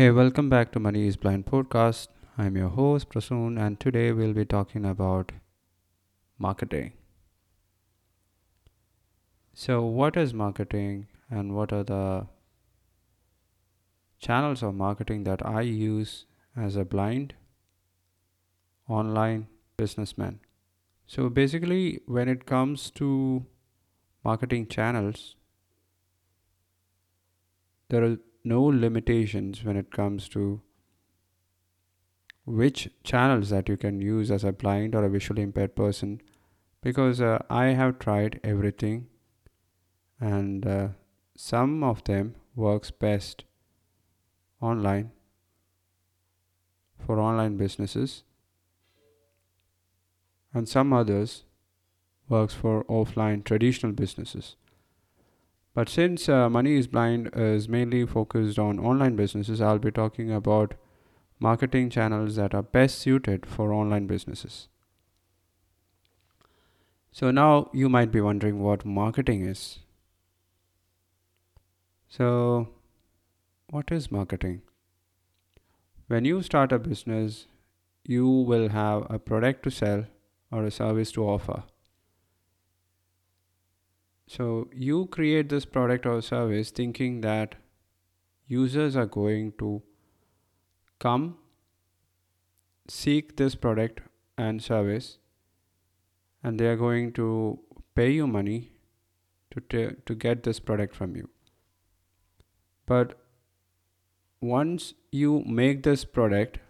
Hey, welcome back to Money is Blind podcast. I'm your host Prasoon, and today we'll be talking about marketing. So, what is marketing, and what are the channels of marketing that I use as a blind online businessman? So, basically, when it comes to marketing channels, there are no limitations when it comes to which channels that you can use as a blind or a visually impaired person. Because uh, I have tried everything and uh, some of them works best online for online businesses and some others works for offline traditional businesses but since uh, money is blind is mainly focused on online businesses i'll be talking about marketing channels that are best suited for online businesses so now you might be wondering what marketing is so, what is marketing? When you start a business, you will have a product to sell or a service to offer. So, you create this product or service thinking that users are going to come seek this product and service and they are going to pay you money to, t- to get this product from you. But once you make this product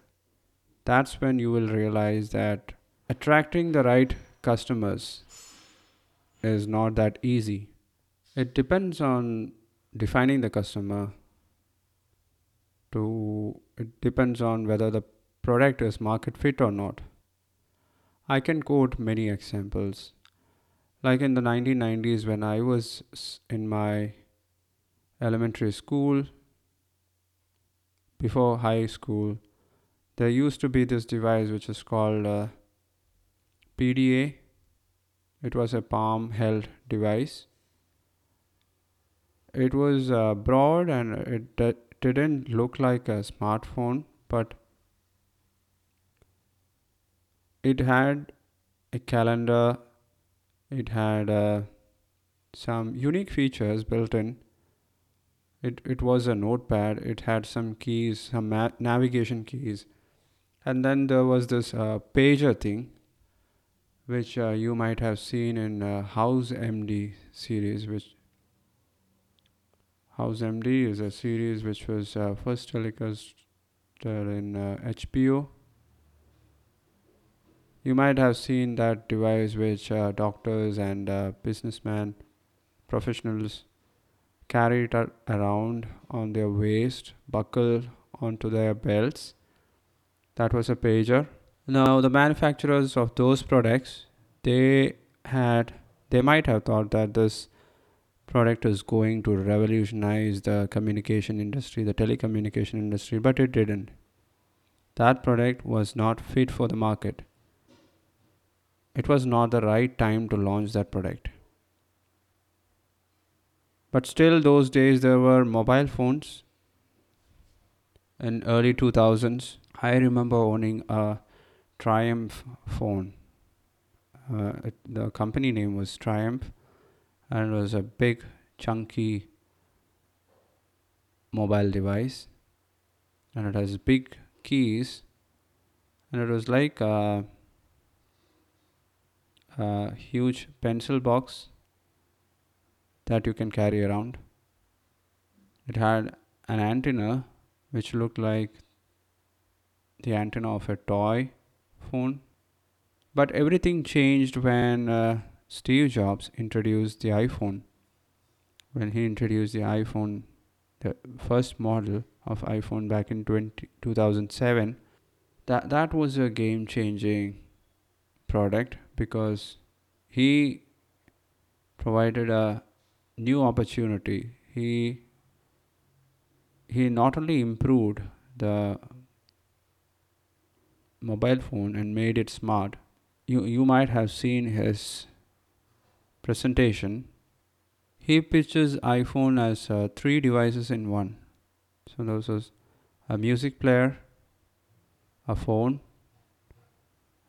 that's when you will realize that attracting the right customers is not that easy. It depends on defining the customer to it depends on whether the product is market fit or not. I can quote many examples. Like in the 1990s when i was in my elementary school, before high school, there used to be this device which is called uh, PDA. It was a palm held device. It was uh, broad and it d- didn't look like a smartphone, but it had a calendar, it had uh, some unique features built in it, it was a notepad. It had some keys, some ma- navigation keys. And then there was this uh, pager thing, which uh, you might have seen in uh, House MD series, which House MD is a series which was uh, first telecast in HBO. Uh, you might have seen that device which uh, doctors and uh, businessmen, professionals carry it around on their waist, buckle onto their belts. That was a pager. Now, the manufacturers of those products, they had, they might have thought that this product is going to revolutionize the communication industry, the telecommunication industry, but it didn't. That product was not fit for the market. It was not the right time to launch that product. But still, those days there were mobile phones. In early 2000s, I remember owning a Triumph phone. Uh, it, the company name was Triumph, and it was a big, chunky mobile device, and it has big keys, and it was like a, a huge pencil box that you can carry around. It had an antenna which looked like the antenna of a toy phone. But everything changed when uh, Steve Jobs introduced the iPhone. When he introduced the iPhone, the first model of iPhone back in 20, 2007, that, that was a game changing product because he provided a new opportunity. He he not only improved the mobile phone and made it smart. You you might have seen his presentation. He pitches iPhone as uh, three devices in one. So those was a music player, a phone,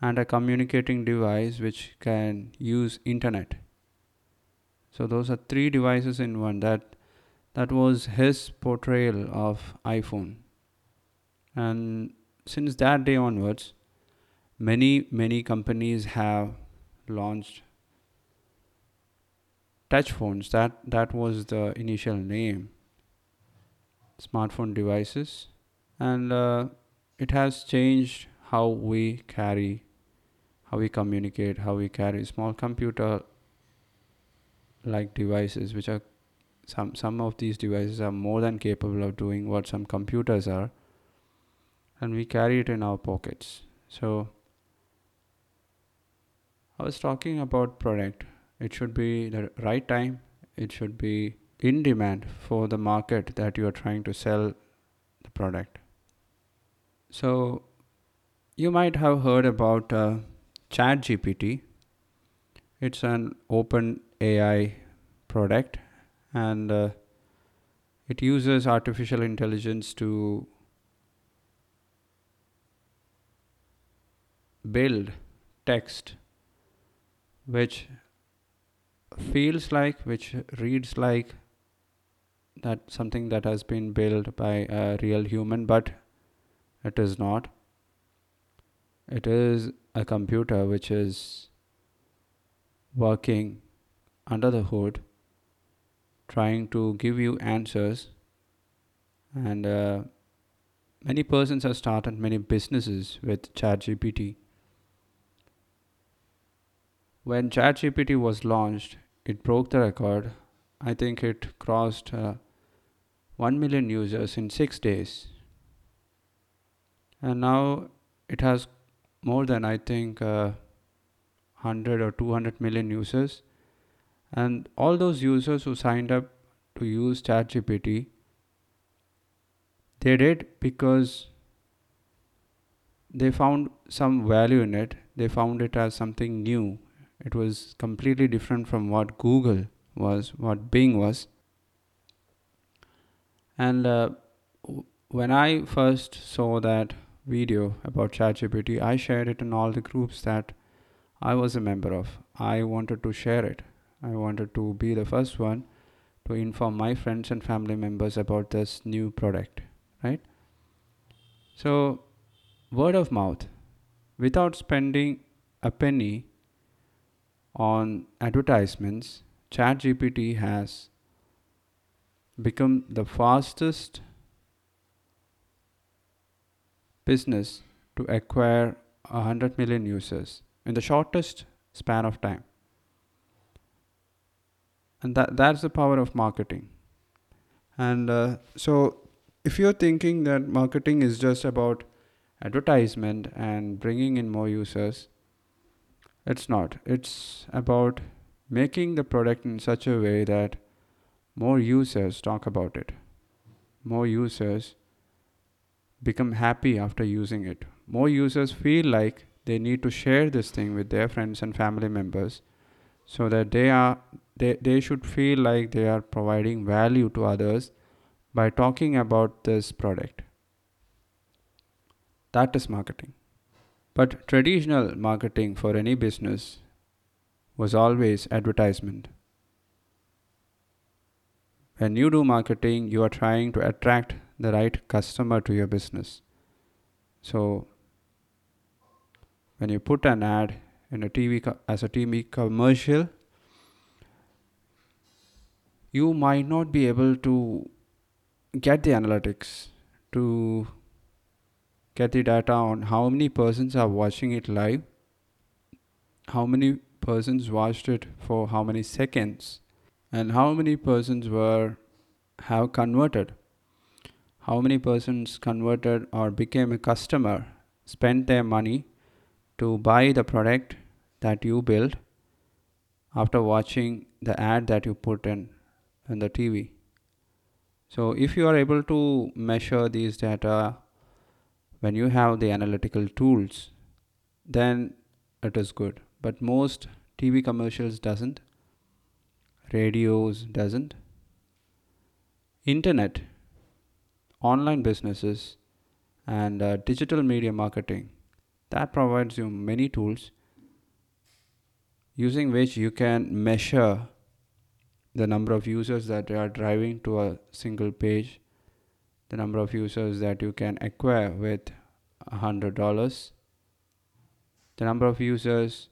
and a communicating device which can use internet. So those are three devices in one. That that was his portrayal of iPhone. And since that day onwards, many many companies have launched touch phones. That that was the initial name. Smartphone devices, and uh, it has changed how we carry, how we communicate, how we carry small computer like devices, which are some some of these devices are more than capable of doing what some computers are and we carry it in our pockets. So i was talking about product. It should be the right time. It should be in demand for the market that you are trying to sell the product. So you might have heard about uh, chat gpt it's an open ai product and uh, it uses artificial intelligence to build text which feels like which reads like that something that has been built by a real human but it is not it is a computer which is working under the hood trying to give you answers and uh, many persons have started many businesses with ChatGPT. When ChatGPT was launched, it broke the record. I think it crossed uh, 1 million users in 6 days. And now it has more than I think uh, 100 or 200 million users and all those users who signed up to use ChatGPT, they did because they found some value in it. They found it as something new. It was completely different from what Google was, what Bing was. And uh, when I first saw that video about ChatGPT, I shared it in all the groups that I was a member of. I wanted to share it. I wanted to be the first one to inform my friends and family members about this new product, right? So, word of mouth, without spending a penny on advertisements, ChatGPT has become the fastest business to acquire 100 million users in the shortest span of time. And that that's the power of marketing. And uh, so if you're thinking that marketing is just about advertisement and bringing in more users it's not it's about making the product in such a way that more users talk about it more users become happy after using it more users feel like they need to share this thing with their friends and family members so that they are they, they should feel like they are providing value to others by talking about this product. That is marketing. But traditional marketing for any business was always advertisement. When you do marketing, you are trying to attract the right customer to your business. So, when you put an ad in a TV co- as a TV commercial, you might not be able to get the analytics to get the data on how many persons are watching it live, how many persons watched it for how many seconds, and how many persons were have converted, how many persons converted or became a customer, spent their money to buy the product that you built after watching the ad that you put in in the TV. So if you are able to measure these data when you have the analytical tools, then it is good. But most TV commercials doesn't, radios doesn't, internet, online businesses and uh, digital media marketing that provides you many tools using which you can measure the number of users that are driving to a single page the number of users that you can acquire with a hundred dollars. The number of users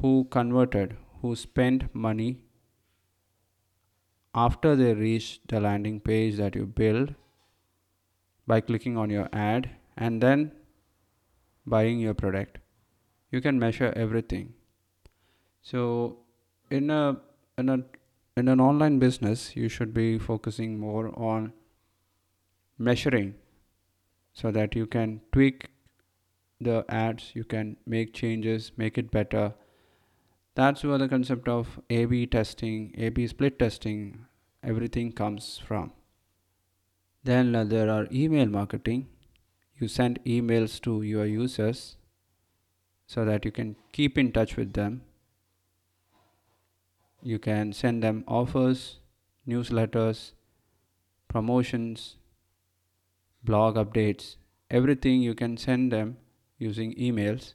who converted who spent money after they reach the landing page that you build by clicking on your ad and then buying your product. You can measure everything. So in a in a in an online business you should be focusing more on measuring so that you can tweak the ads you can make changes make it better. That's where the concept of a b testing a b split testing everything comes from. Then uh, there are email marketing. You send emails to your users so that you can keep in touch with them. You can send them offers newsletters promotions blog updates everything you can send them using emails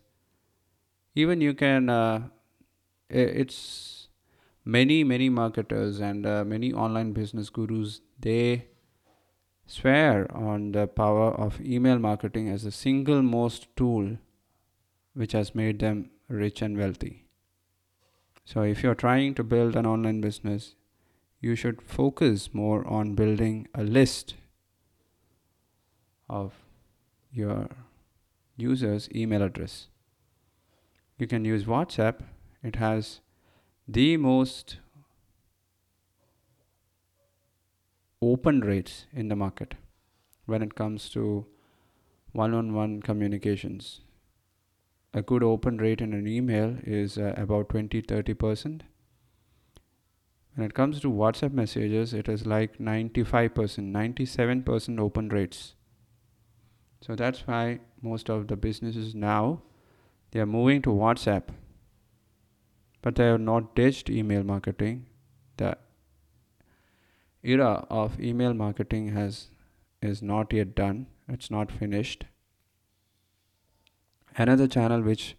even you can uh, it's many many marketers and uh, many online business gurus they swear on the power of email marketing as the single most tool which has made them rich and wealthy. So, if you're trying to build an online business, you should focus more on building a list of your user's email address. You can use WhatsApp, it has the most open rates in the market when it comes to one on one communications. A good open rate in an email is uh, about 20 30%. When it comes to WhatsApp messages, it is like 95%, 97% open rates. So that's why most of the businesses now they are moving to WhatsApp, but they have not ditched email marketing. The era of email marketing has is not yet done. It's not finished. Another channel which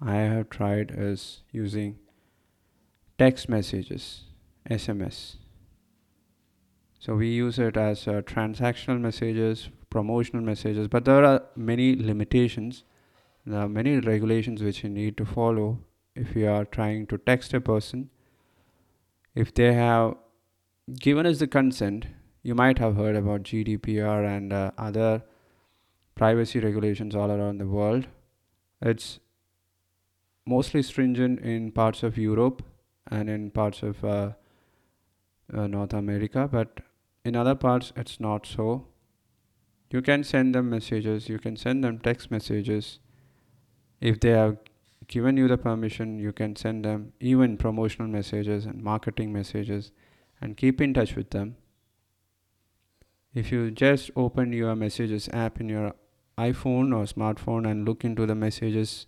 i have tried is using text messages sms so we use it as uh, transactional messages promotional messages but there are many limitations there are many regulations which you need to follow if you are trying to text a person if they have given us the consent, you might have heard about GDPR and uh, other privacy regulations all around the world. It's mostly stringent in parts of Europe and in parts of uh, uh, North America, but in other parts it's not so. You can send them messages, you can send them text messages. If they have given you the permission, you can send them even promotional messages and marketing messages and keep in touch with them. If you just open your messages app in your iPhone or smartphone and look into the messages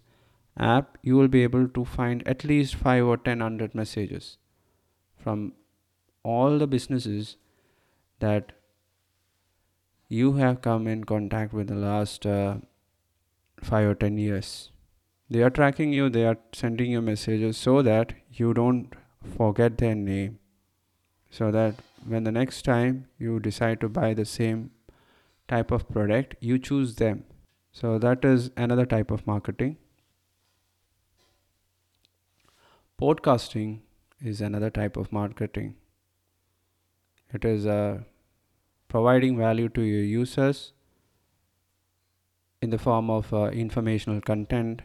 app, you will be able to find at least 5 or 10 hundred messages from all the businesses that you have come in contact with the last uh, 5 or 10 years. They are tracking you, they are sending you messages so that you don't forget their name. So that when the next time you decide to buy the same type of product you choose them. So that is another type of marketing. Podcasting is another type of marketing. It is uh, providing value to your users in the form of uh, informational content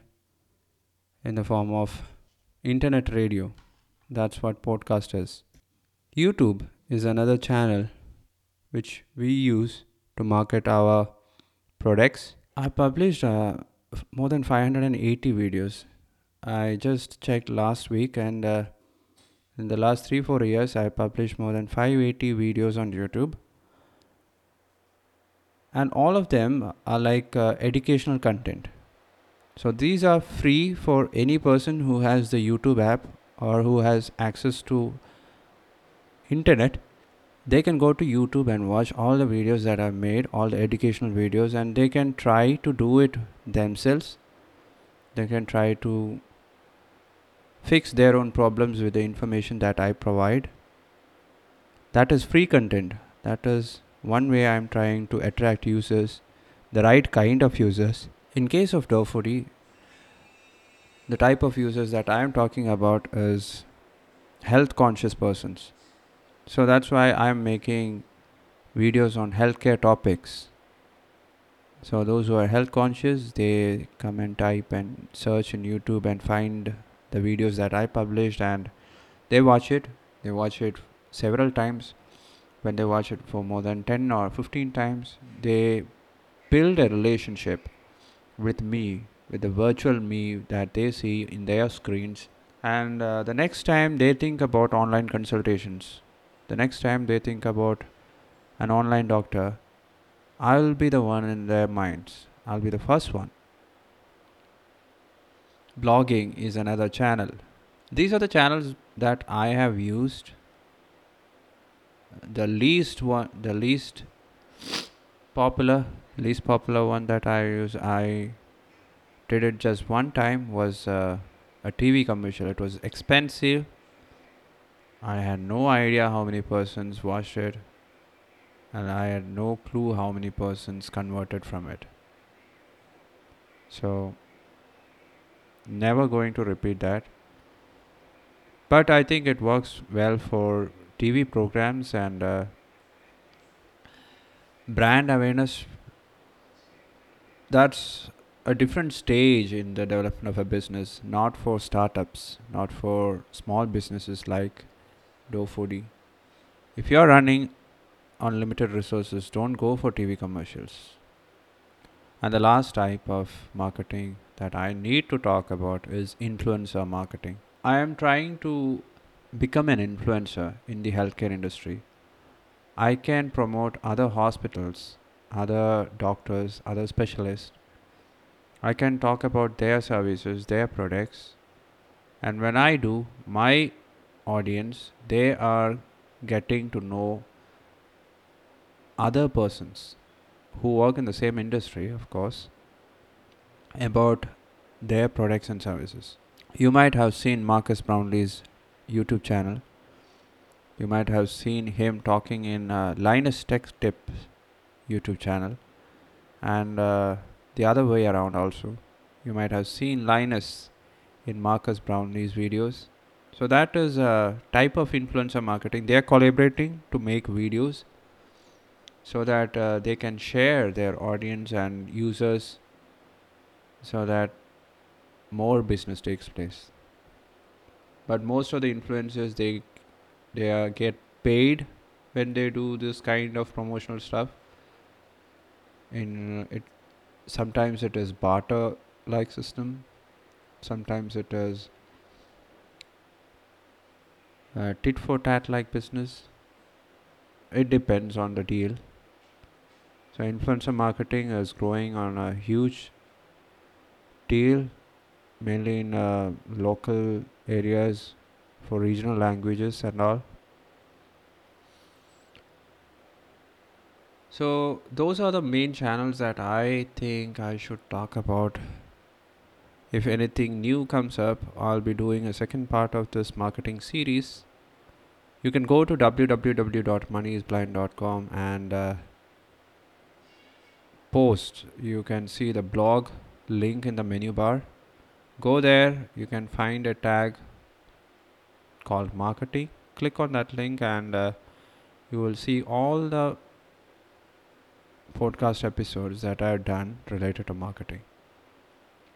in the form of internet radio that's what podcast is YouTube is another channel which we use to market our products. I published uh, more than 580 videos. I just checked last week, and uh, in the last three four years, I published more than 580 videos on YouTube. And all of them are like uh, educational content. So these are free for any person who has the YouTube app or who has access to internet they can go to YouTube and watch all the videos that I've made, all the educational videos, and they can try to do it themselves. They can try to fix their own problems with the information that I provide. That is free content. That is one way I'm trying to attract users, the right kind of users. In case of DoFoodie, the type of users that I am talking about is health conscious persons so that's why I'm making videos on healthcare topics. So those who are health conscious, they come and type and search in YouTube and find the videos that I published and they watch it. They watch it several times. When they watch it for more than 10 or 15 times, they build a relationship with me, with the virtual me that they see in their screens. And uh, the next time they think about online consultations, the next time they think about an online doctor, I'll be the one in their minds. I'll be the first one. Blogging is another channel. These are the channels that I have used. The least one, the least popular, least popular one that I use, I did it just one time was uh, a TV commercial. It was expensive I had no idea how many persons watched it, and I had no clue how many persons converted from it. So, never going to repeat that. But I think it works well for TV programs and uh, brand awareness. That's a different stage in the development of a business, not for startups, not for small businesses like DoFoodie. If you are running on limited resources, don't go for TV commercials. And the last type of marketing that I need to talk about is influencer marketing. I am trying to become an influencer in the healthcare industry. I can promote other hospitals, other doctors, other specialists. I can talk about their services, their products. And when I do, my audience they are getting to know other persons who work in the same industry of course about their products and services you might have seen marques brownlee's youtube channel you might have seen him talking in uh, linus tech tips youtube channel and uh, the other way around also you might have seen linus in marques brownlee's videos so that is a type of influencer marketing. They are collaborating to make videos so that uh, they can share their audience and users so that more business takes place. But most of the influencers they they uh, get paid when they do this kind of promotional stuff. In it, sometimes it is barter like system. Sometimes it is uh, tit for tat like business it depends on the deal so influencer marketing is growing on a huge deal mainly in uh, local areas for regional languages and all so those are the main channels that i think i should talk about if anything new comes up, I'll be doing a second part of this marketing series. You can go to www.moneyisblind.com and uh, post. You can see the blog link in the menu bar. Go there, you can find a tag called marketing. Click on that link and uh, you will see all the podcast episodes that I've done related to marketing.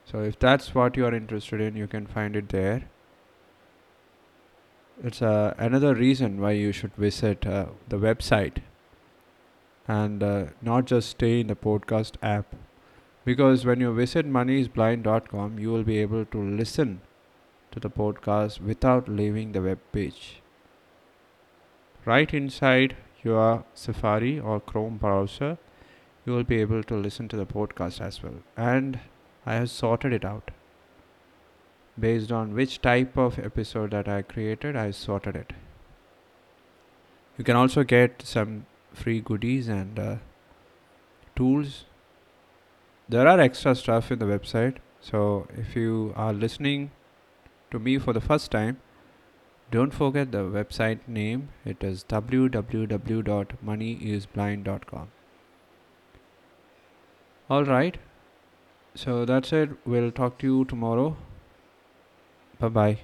So if that's what you are interested in, you can find it there. It's uh, another reason why you should visit uh, the website and uh, not just stay in the podcast app. Because when you visit moneyisblind.com, you will be able to listen to the podcast without leaving the web page. Right inside your Safari or Chrome browser, you will be able to listen to the podcast as well. And I have sorted it out. Based on which type of episode that I created, I sorted it. you can also get some free goodies and uh, tools there are extra stuff in the website so if you are listening to me for the first time don't forget the website name. It is www.moneyisblind.com all right. So that's it. We'll talk to you tomorrow. Bye bye